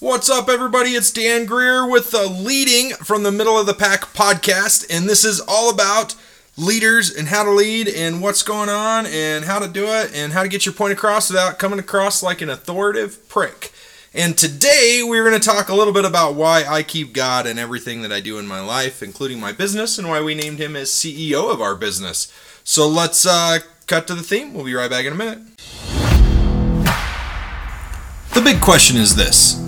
What's up, everybody? It's Dan Greer with the Leading from the Middle of the Pack podcast, and this is all about leaders and how to lead and what's going on and how to do it and how to get your point across without coming across like an authoritative prick. And today we're going to talk a little bit about why I keep God in everything that I do in my life, including my business, and why we named him as CEO of our business. So let's uh, cut to the theme. We'll be right back in a minute. The big question is this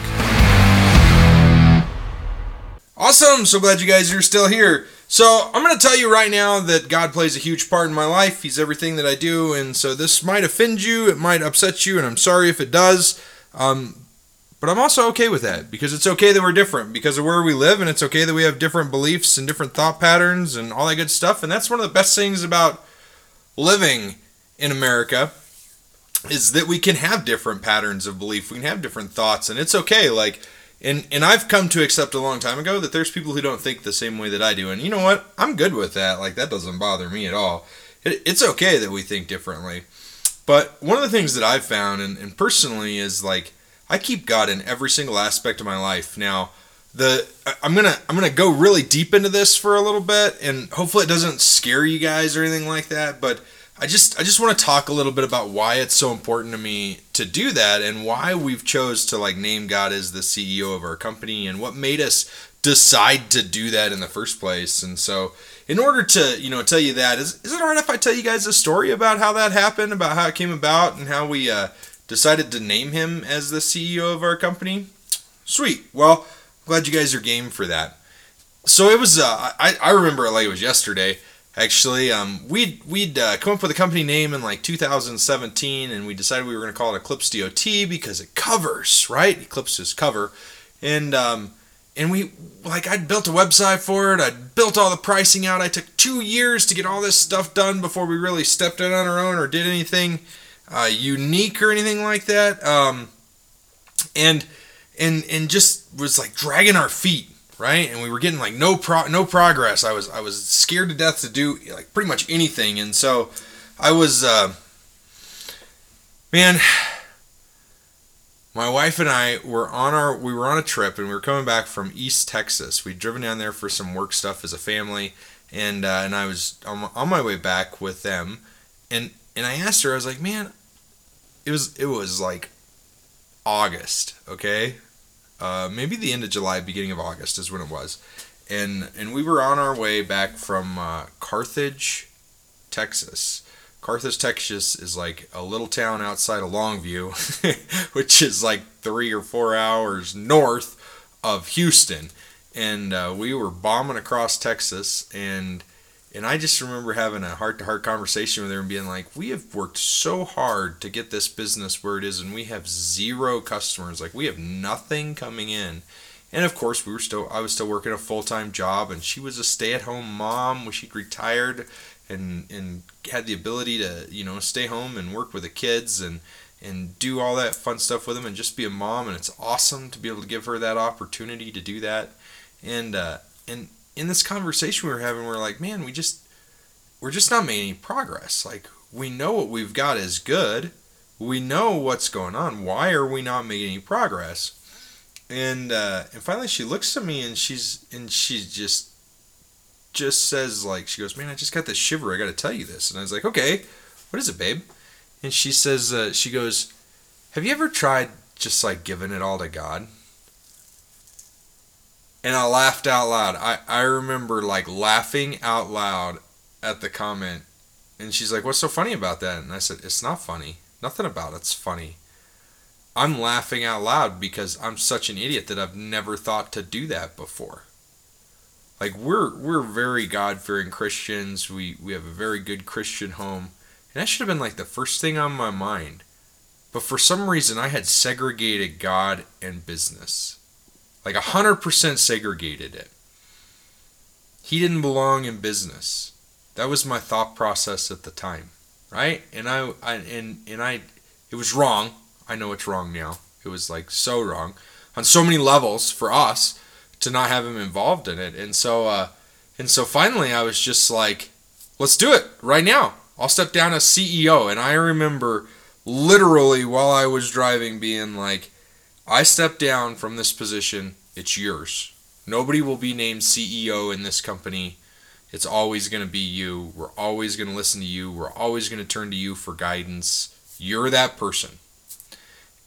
Awesome! So glad you guys are still here. So, I'm going to tell you right now that God plays a huge part in my life. He's everything that I do, and so this might offend you, it might upset you, and I'm sorry if it does. Um, but I'm also okay with that because it's okay that we're different because of where we live, and it's okay that we have different beliefs and different thought patterns and all that good stuff. And that's one of the best things about living in America is that we can have different patterns of belief, we can have different thoughts, and it's okay. Like, and and I've come to accept a long time ago that there's people who don't think the same way that I do, and you know what? I'm good with that. Like, that doesn't bother me at all. It, it's okay that we think differently. But one of the things that I've found, and, and personally, is like I keep God in every single aspect of my life. Now, the I'm gonna I'm gonna go really deep into this for a little bit, and hopefully it doesn't scare you guys or anything like that. But I just I just want to talk a little bit about why it's so important to me to do that, and why we've chose to like name God as the CEO of our company, and what made us decide to do that in the first place. And so, in order to you know tell you that, is is it alright if I tell you guys a story about how that happened, about how it came about, and how we uh, decided to name him as the CEO of our company. Sweet. Well, glad you guys are game for that. So it was. Uh, I I remember it like it was yesterday. Actually, um, we'd we'd uh, come up with a company name in like 2017, and we decided we were going to call it Eclipse DOT because it covers right. Eclipse is cover, and um, and we like I'd built a website for it. I built all the pricing out. I took two years to get all this stuff done before we really stepped in on our own or did anything uh, unique or anything like that. Um, and and and just was like dragging our feet, right? And we were getting like no pro no progress. I was I was scared to death to do like pretty much anything, and so I was, uh, man. My wife and I were on our we were on a trip and we were coming back from East Texas. We'd driven down there for some work stuff as a family, and uh, and I was on, on my way back with them, and and I asked her, I was like, man, it was it was like August, okay, uh, maybe the end of July, beginning of August is when it was, and and we were on our way back from uh, Carthage, Texas. Carthage, Texas is like a little town outside of Longview, which is like three or four hours north of Houston, and uh, we were bombing across Texas and and I just remember having a heart to heart conversation with her and being like, we have worked so hard to get this business where it is, and we have zero customers. Like, we have nothing coming in. And of course, we were still, I was still working a full time job, and she was a stay at home mom. When she'd retired and, and had the ability to, you know, stay home and work with the kids and, and do all that fun stuff with them and just be a mom. And it's awesome to be able to give her that opportunity to do that. And, uh, and, in this conversation we were having, we are like, man, we just we're just not making any progress. Like we know what we've got is good. We know what's going on. Why are we not making any progress? And uh, and finally she looks at me and she's and she just just says like she goes, man, I just got this shiver. I got to tell you this. And I was like, okay, what is it, babe? And she says, uh, she goes, have you ever tried just like giving it all to God? And I laughed out loud. I, I remember like laughing out loud at the comment. And she's like, What's so funny about that? And I said, It's not funny. Nothing about it's funny. I'm laughing out loud because I'm such an idiot that I've never thought to do that before. Like we're we're very God fearing Christians. We we have a very good Christian home. And that should have been like the first thing on my mind. But for some reason I had segregated God and business like 100% segregated it. He didn't belong in business. That was my thought process at the time, right? And I, I and and I it was wrong. I know it's wrong now. It was like so wrong on so many levels for us to not have him involved in it. And so uh and so finally I was just like let's do it right now. I'll step down as CEO and I remember literally while I was driving being like I step down from this position, it's yours. Nobody will be named CEO in this company. It's always going to be you. We're always going to listen to you. We're always going to turn to you for guidance. You're that person.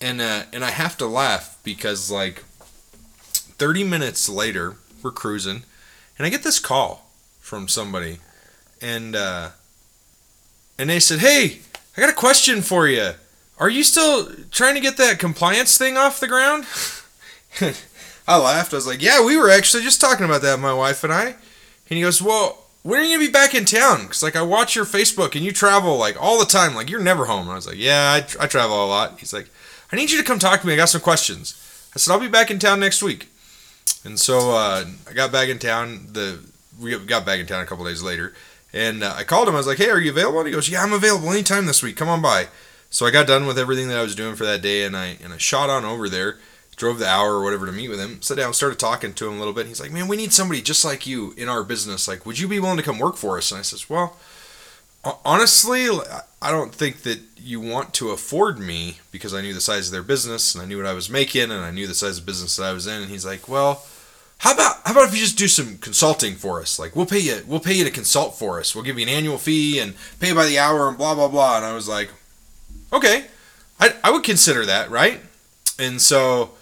And uh, and I have to laugh because like 30 minutes later, we're cruising, and I get this call from somebody, and uh, and they said, "Hey, I got a question for you. Are you still trying to get that compliance thing off the ground?" I laughed. I was like, "Yeah, we were actually just talking about that, my wife and I." And he goes, "Well, when are you gonna be back in town? Cause like I watch your Facebook and you travel like all the time. Like you're never home." And I was like, "Yeah, I, I travel a lot." He's like, "I need you to come talk to me. I got some questions." I said, "I'll be back in town next week." And so uh, I got back in town. The we got back in town a couple days later, and uh, I called him. I was like, "Hey, are you available?" And he goes, "Yeah, I'm available anytime this week. Come on by." So I got done with everything that I was doing for that day, and I and I shot on over there, drove the hour or whatever to meet with him. Sat down, started talking to him a little bit. He's like, "Man, we need somebody just like you in our business. Like, would you be willing to come work for us?" And I says, "Well." Honestly, I don't think that you want to afford me because I knew the size of their business and I knew what I was making and I knew the size of business that I was in. And he's like, "Well, how about how about if you just do some consulting for us? Like we'll pay you we'll pay you to consult for us. We'll give you an annual fee and pay by the hour and blah blah blah." And I was like, "Okay, I I would consider that, right?" And so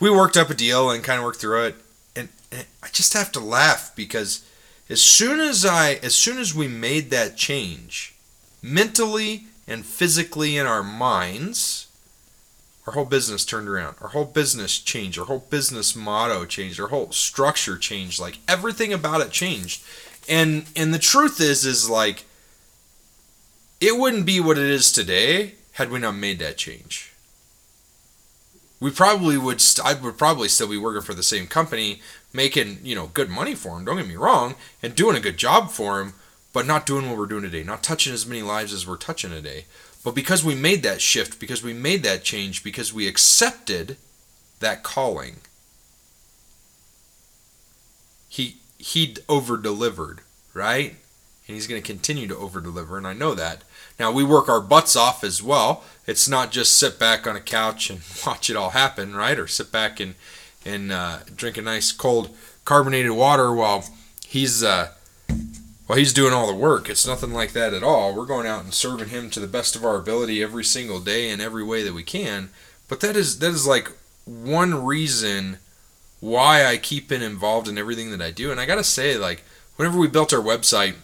we worked up a deal and kind of worked through it. And, and I just have to laugh because as soon as I as soon as we made that change, mentally and physically in our minds, our whole business turned around. Our whole business changed. Our whole business motto changed. Our whole structure changed. Like everything about it changed. And and the truth is is like it wouldn't be what it is today had we not made that change. We probably would st- I would probably still be working for the same company, making, you know, good money for him, don't get me wrong, and doing a good job for him, but not doing what we're doing today, not touching as many lives as we're touching today. But because we made that shift, because we made that change, because we accepted that calling, he he over delivered, right? And he's going to continue to over deliver, and I know that. Now we work our butts off as well. It's not just sit back on a couch and watch it all happen, right? Or sit back and and uh, drink a nice cold carbonated water while he's uh, while he's doing all the work. It's nothing like that at all. We're going out and serving him to the best of our ability every single day in every way that we can. But that is that is like one reason why I keep him involved in everything that I do. And I gotta say, like, whenever we built our website,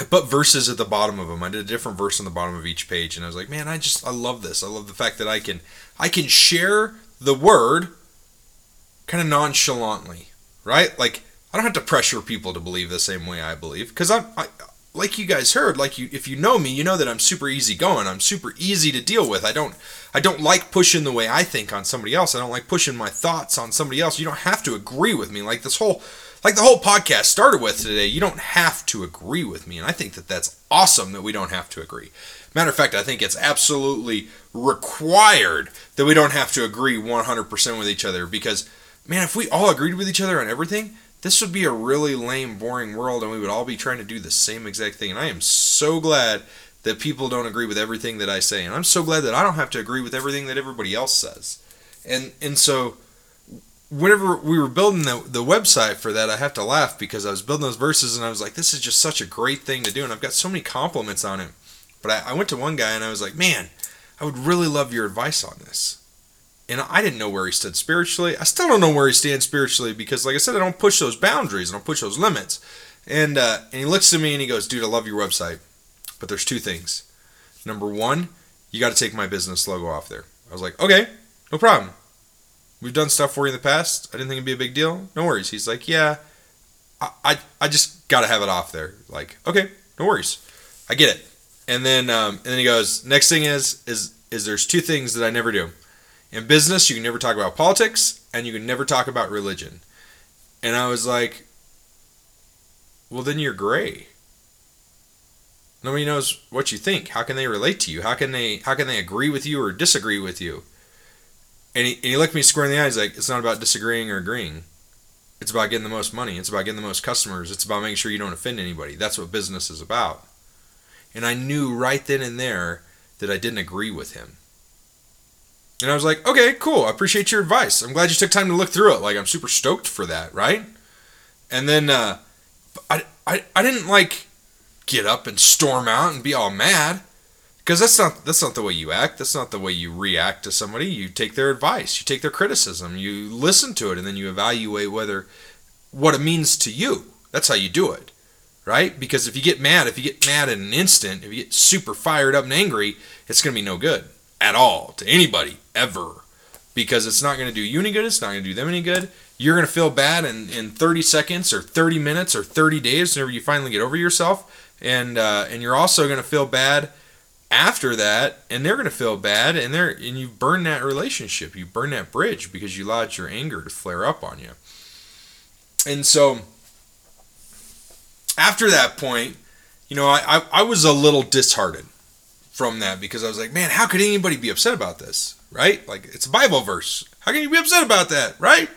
I put verses at the bottom of them. I did a different verse on the bottom of each page, and I was like, man, I just I love this. I love the fact that I can I can share the word kind of nonchalantly, right? Like I don't have to pressure people to believe the same way I believe because I'm I, like you guys heard, like you if you know me, you know that I'm super easy going. I'm super easy to deal with. I don't I don't like pushing the way I think on somebody else. I don't like pushing my thoughts on somebody else. You don't have to agree with me. Like this whole like the whole podcast started with today, you don't have to agree with me. And I think that that's awesome that we don't have to agree. Matter of fact, I think it's absolutely required that we don't have to agree 100% with each other because, man, if we all agreed with each other on everything, this would be a really lame, boring world and we would all be trying to do the same exact thing. And I am so glad that people don't agree with everything that I say. And I'm so glad that I don't have to agree with everything that everybody else says. And, and so whenever we were building the, the website for that, I have to laugh because I was building those verses and I was like, this is just such a great thing to do. And I've got so many compliments on it. But I, I went to one guy and I was like, man, I would really love your advice on this. And I didn't know where he stood spiritually. I still don't know where he stands spiritually because, like I said, I don't push those boundaries. I don't push those limits. And uh, and he looks at me and he goes, "Dude, I love your website, but there's two things. Number one, you got to take my business logo off there." I was like, "Okay, no problem. We've done stuff for you in the past. I didn't think it'd be a big deal. No worries." He's like, "Yeah, I I, I just got to have it off there." Like, okay, no worries. I get it. And then um, and then he goes, "Next thing is is is there's two things that I never do." In business, you can never talk about politics and you can never talk about religion. And I was like, well, then you're gray. Nobody knows what you think. How can they relate to you? How can they how can they agree with you or disagree with you? And he, and he looked me square in the eyes like, it's not about disagreeing or agreeing. It's about getting the most money. It's about getting the most customers. It's about making sure you don't offend anybody. That's what business is about. And I knew right then and there that I didn't agree with him. And I was like, okay, cool. I appreciate your advice. I'm glad you took time to look through it. Like, I'm super stoked for that, right? And then uh, I, I, I didn't like get up and storm out and be all mad because that's not that's not the way you act. That's not the way you react to somebody. You take their advice. You take their criticism. You listen to it and then you evaluate whether what it means to you. That's how you do it right? Because if you get mad if you get mad in an instant if you get super fired up and angry it's going to be no good at all to anybody ever. Because it's not going to do you any good it's not going to do them any good. You're going to feel bad in, in 30 seconds or 30 minutes or 30 days whenever you finally get over yourself. And uh, and you're also going to feel bad after that and they're going to feel bad and they're and you burn that relationship you burn that bridge because you allowed your anger to flare up on you. And so after that point you know I, I, I was a little disheartened from that because i was like man how could anybody be upset about this? Right? Like it's a bible verse. How can you be upset about that? Right?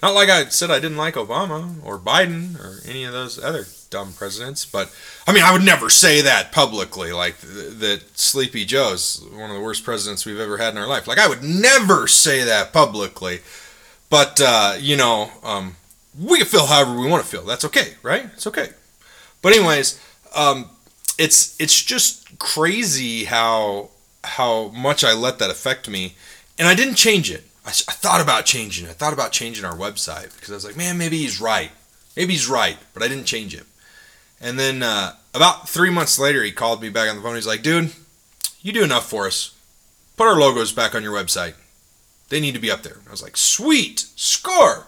Not like i said i didn't like obama or biden or any of those other dumb presidents. But I mean, I would never say that publicly, like th- that Sleepy Joe's one of the worst presidents we've ever had in our life. Like I would never say that publicly. But uh, you know, um, we can feel however we want to feel. That's okay, right? It's okay. But anyways, um, it's it's just crazy how how much I let that affect me, and I didn't change it. I, I thought about changing it. I thought about changing our website because I was like, man, maybe he's right. Maybe he's right, but I didn't change it. And then uh, about three months later, he called me back on the phone. He's like, dude, you do enough for us. Put our logos back on your website. They need to be up there. I was like, sweet, score.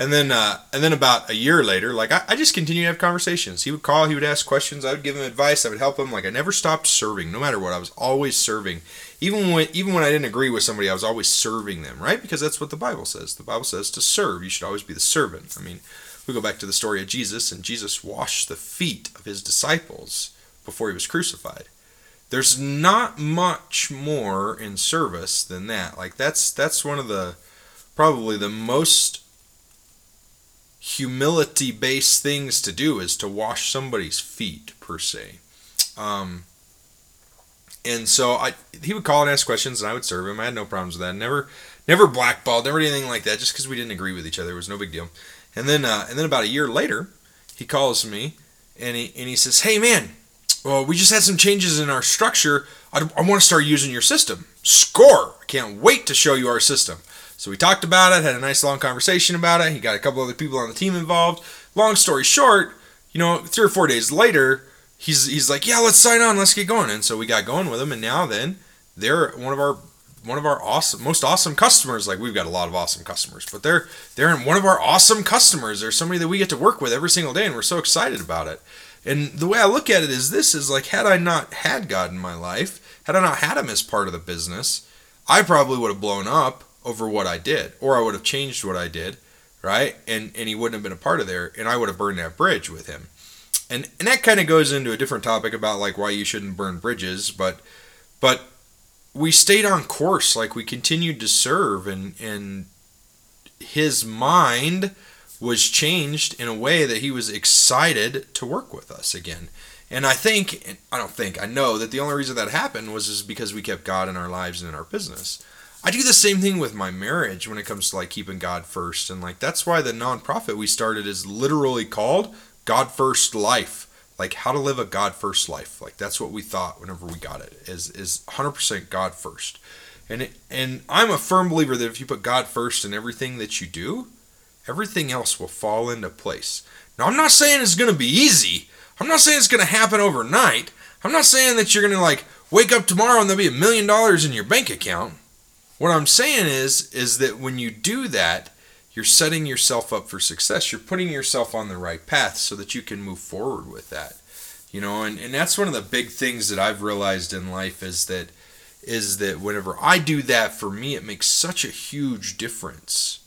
And then, uh, and then about a year later, like I, I just continued to have conversations. He would call, he would ask questions, I would give him advice, I would help him. Like I never stopped serving, no matter what. I was always serving, even when even when I didn't agree with somebody, I was always serving them, right? Because that's what the Bible says. The Bible says to serve. You should always be the servant. I mean, we go back to the story of Jesus, and Jesus washed the feet of his disciples before he was crucified. There's not much more in service than that. Like that's that's one of the probably the most humility based things to do is to wash somebody's feet per se. Um, and so I he would call and ask questions and I would serve him. I had no problems with that. Never never blackballed, never anything like that. Just because we didn't agree with each other it was no big deal. And then uh, and then about a year later, he calls me and he and he says, "Hey man, well we just had some changes in our structure. I, I want to start using your system. Score! I can't wait to show you our system." So we talked about it, had a nice long conversation about it. He got a couple other people on the team involved. Long story short, you know, three or four days later, he's he's like, "Yeah, let's sign on, let's get going." And so we got going with him, and now then they're one of our one of our awesome most awesome customers. Like we've got a lot of awesome customers but they're they're in one of our awesome customers. They're somebody that we get to work with every single day and we're so excited about it. And the way i look at it is this is like had i not had god in my life had i not had him as part of the business i probably would have blown up over what i did or i would have changed what i did right? And and he wouldn't have been a part of there and i would have burned that bridge with him. And and that kind of goes into a different topic about like why you shouldn't burn bridges but but we stayed on course like we continued to serve and and his mind was changed in a way that he was excited to work with us again. And i think i don't think i know that the only reason that happened was is because we kept god in our lives and in our business. I do the same thing with my marriage when it comes to like keeping god first and like that's why the nonprofit we started is literally called god first life like how to live a God first life. Like that's what we thought whenever we got it is is 100% God first. And it, and I'm a firm believer that if you put God first in everything that you do, everything else will fall into place. Now I'm not saying it's going to be easy. I'm not saying it's going to happen overnight. I'm not saying that you're going to like wake up tomorrow and there'll be a million dollars in your bank account. What I'm saying is is that when you do that, you're setting yourself up for success. You're putting yourself on the right path so that you can move forward with that. You know, and, and that's one of the big things that I've realized in life is that is that whenever I do that for me, it makes such a huge difference,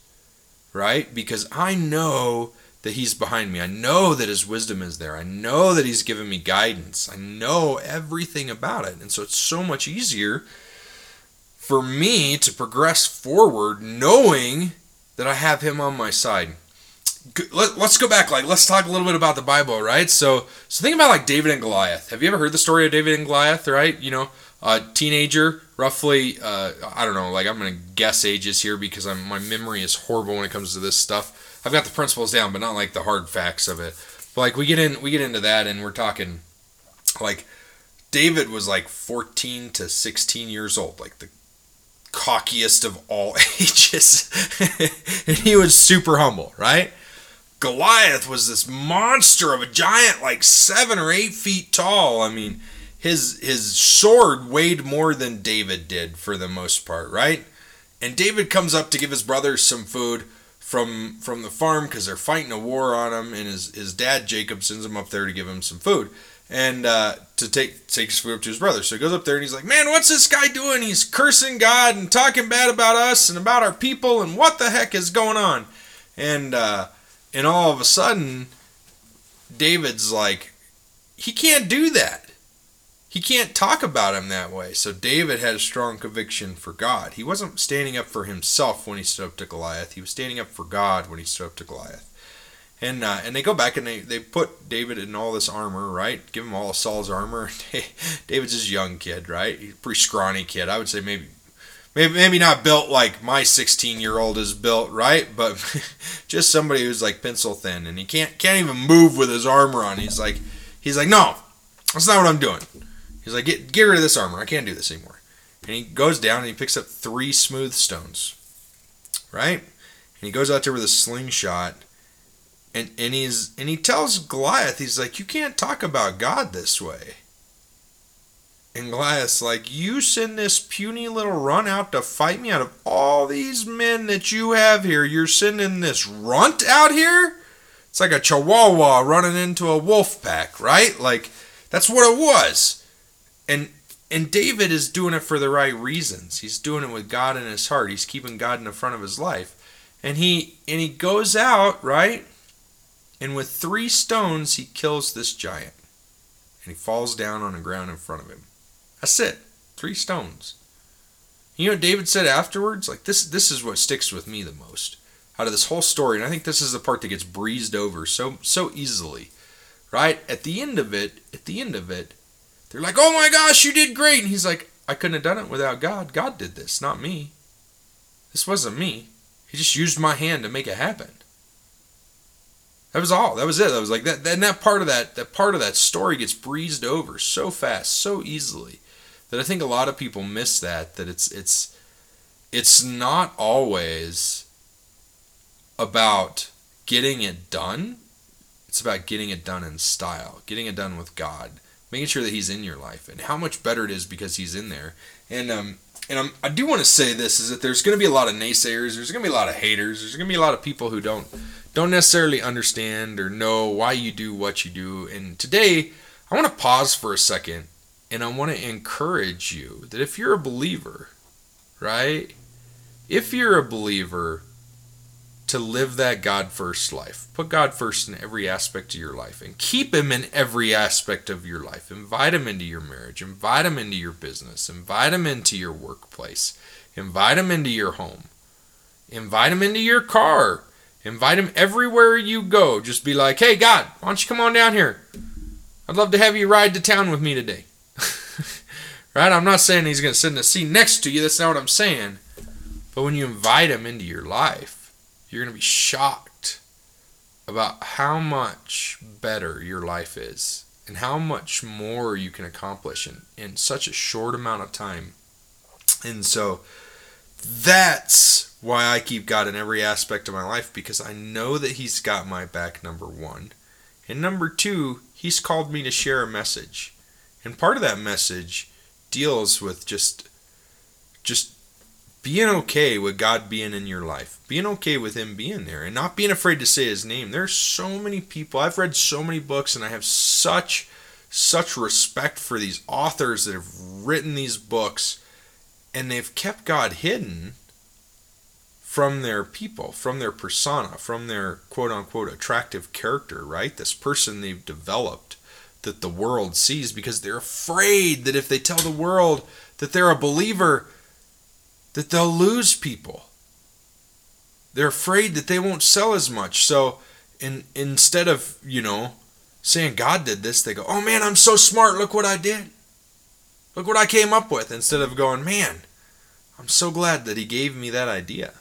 right? Because I know that He's behind me. I know that His wisdom is there. I know that He's given me guidance. I know everything about it. And so it's so much easier for me to progress forward knowing that I have Him on my side. Let, us go back like let's talk a little bit about the bible right so so think about like david and goliath have you ever heard the story of david and goliath right you know a teenager, roughly, uh, I don't know, like I'm to guess ages here because I'm, my memory is horrible when it comes to this stuff. I've got the principles down, but not like the hard facts of it. But like we get in, we get into that, and we're talking like David was like 14 to 16 years old, like the cockiest of all ages, and he was super humble, right? Goliath was this monster of a giant, like seven or eight feet tall. I mean, his his sword weighed more than David did for the most part, right? And David comes up to give his brothers some food from from the farm because they're fighting a war on him, and his his dad Jacob sends him up there to give him some food and uh, to take take his food up to his brother. So he goes up there and he's like, "Man, what's this guy doing? He's cursing God and talking bad about us and about our people, and what the heck is going on?" And uh, and all of a sudden, David's like, "He can't do that." he can't talk about him that way. So David had a strong conviction for God. He wasn't standing up for himself when he stood up to Goliath. He was standing up for God when he stood up to Goliath. And uh, and they go back and they, they put David in all this armor, right? Give him all of Saul's armor. David's a young kid, right? He's a pretty scrawny kid. I would say maybe maybe maybe not built like my 16 year old is built, right? But just somebody who's like pencil thin and he can't can't even move with his armor on. He's like he's like no, that's not what I'm doing. He's like, get, get rid of this armor. I can't do this anymore. And he goes down and he picks up three smooth stones. Right? And he goes out there with a slingshot. And, and he's and he tells Goliath, he's like, You can't talk about God this way. And Goliath's like, You send this puny little runt out to fight me out of all these men that you have here. You're sending this runt out here? It's like a chihuahua running into a wolf pack, right? Like, that's what it was and and David is doing it for the right reasons. He's doing it with God in his heart. He's keeping God in the front of his life. And he and he goes out, right? And with three stones he kills this giant. And he falls down on the ground in front of him. That's it. Three stones. You know what David said afterwards? Like this this is what sticks with me the most out of this whole story. And I think this is the part that gets breezed over so so easily. Right? At the end of it, at the end of it, they're like, oh my gosh, you did great. And he's like, I couldn't have done it without God. God did this, not me. This wasn't me. He just used my hand to make it happen. That was all. That was it. That was like that. And that part of that, that part of that story gets breezed over so fast, so easily, that I think a lot of people miss that. That it's it's it's not always about getting it done. It's about getting it done in style, getting it done with God making sure that he's in your life and how much better it is because he's in there. And um and I'm, I do want to say this is that there's going to be a lot of naysayers. There's going to be a lot of haters. There's going to be a lot of people who don't don't necessarily understand or know why you do what you do. And today, I want to pause for a second and I want to encourage you that if you're a believer, right? If you're a believer, to live that God first life. Put God first in every aspect of your life and keep Him in every aspect of your life. Invite Him into your marriage, invite Him into your business, invite Him into your workplace, invite Him into your home, invite Him into your car, invite Him everywhere you go. Just be like, hey, God, why don't you come on down here? I'd love to have you ride to town with me today. right? I'm not saying He's going to sit in the seat next to you. That's not what I'm saying. But when you invite Him into your life, you're going to be shocked about how much better your life is and how much more you can accomplish in, in such a short amount of time. And so that's why I keep God in every aspect of my life because I know that He's got my back, number one. And number two, He's called me to share a message. And part of that message deals with just just being okay with God being in your life, being okay with Him being there, and not being afraid to say His name. There's so many people. I've read so many books, and I have such such respect for these authors that have written these books, and they've kept God hidden from their people, from their persona, from their quote unquote attractive character, right? This person they've developed that the world sees because they're afraid that if they tell the world that they're a believer, that they'll lose people. They're afraid that they won't sell as much. So in, instead of, you know, saying God did this, they go, oh man, I'm so smart. Look what I did. Look what I came up with. Instead of going, man, I'm so glad that he gave me that idea.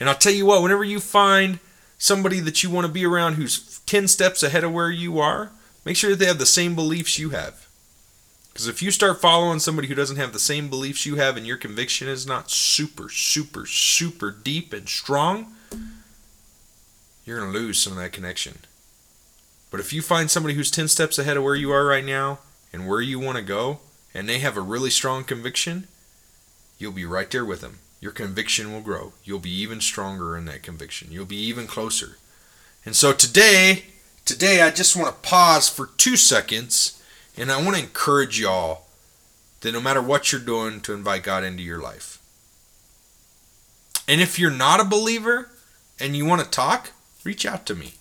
And I'll tell you what, whenever you find somebody that you want to be around who's 10 steps ahead of where you are, make sure that they have the same beliefs you have. Because if you start following somebody who doesn't have the same beliefs you have and your conviction is not super, super, super deep and strong, you're going to lose some of that connection. But if you find somebody who's 10 steps ahead of where you are right now and where you want to go, and they have a really strong conviction, you'll be right there with them. Your conviction will grow. You'll be even stronger in that conviction. You'll be even closer. And so today, today I just want to pause for 2 seconds and I want to encourage y'all that no matter what you're doing to invite God into your life. And if you're not a believer and you want to talk, reach out to me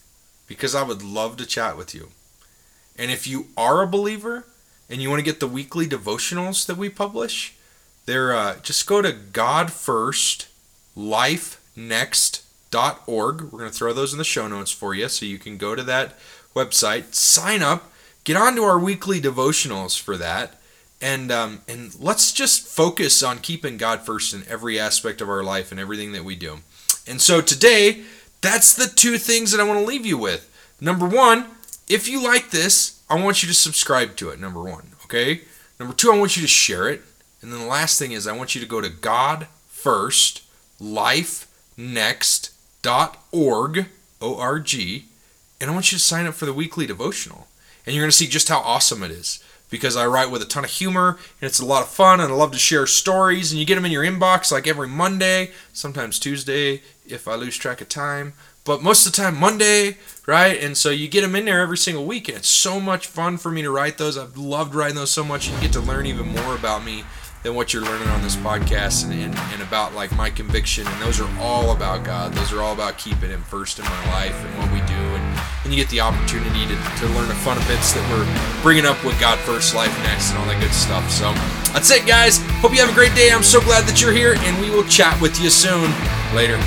because I would love to chat with you. And if you are a believer and you want to get the weekly devotionals that we publish, there uh, just go to godfirstlifenext.org. We're going to throw those in the show notes for you so you can go to that website, sign up, get onto our weekly devotionals for that. And, um, and let's just focus on keeping God first in every aspect of our life and everything that we do. And so today, that's the two things that I want to leave you with. Number one, if you like this, I want you to subscribe to it. Number one, okay? Number two, I want you to share it. And then the last thing is, I want you to go to godfirstlifenext.org, O R G, and I want you to sign up for the weekly devotional. And you're going to see just how awesome it is because I write with a ton of humor and it's a lot of fun and I love to share stories and you get them in your inbox like every Monday, sometimes Tuesday if I lose track of time, but most of the time Monday, right? And so you get them in there every single week and it's so much fun for me to write those. I've loved writing those so much you get to learn even more about me than what you're learning on this podcast and, and, and, about like my conviction. And those are all about god. Those are all about keeping him first in my life and what we do. And, and you get the opportunity to, to learn the fun bits that we're bringing up with god first life next and all that good stuff. So that's it guys. Hope you have a great day. I'm so glad that you're here and we will chat with you soon. Later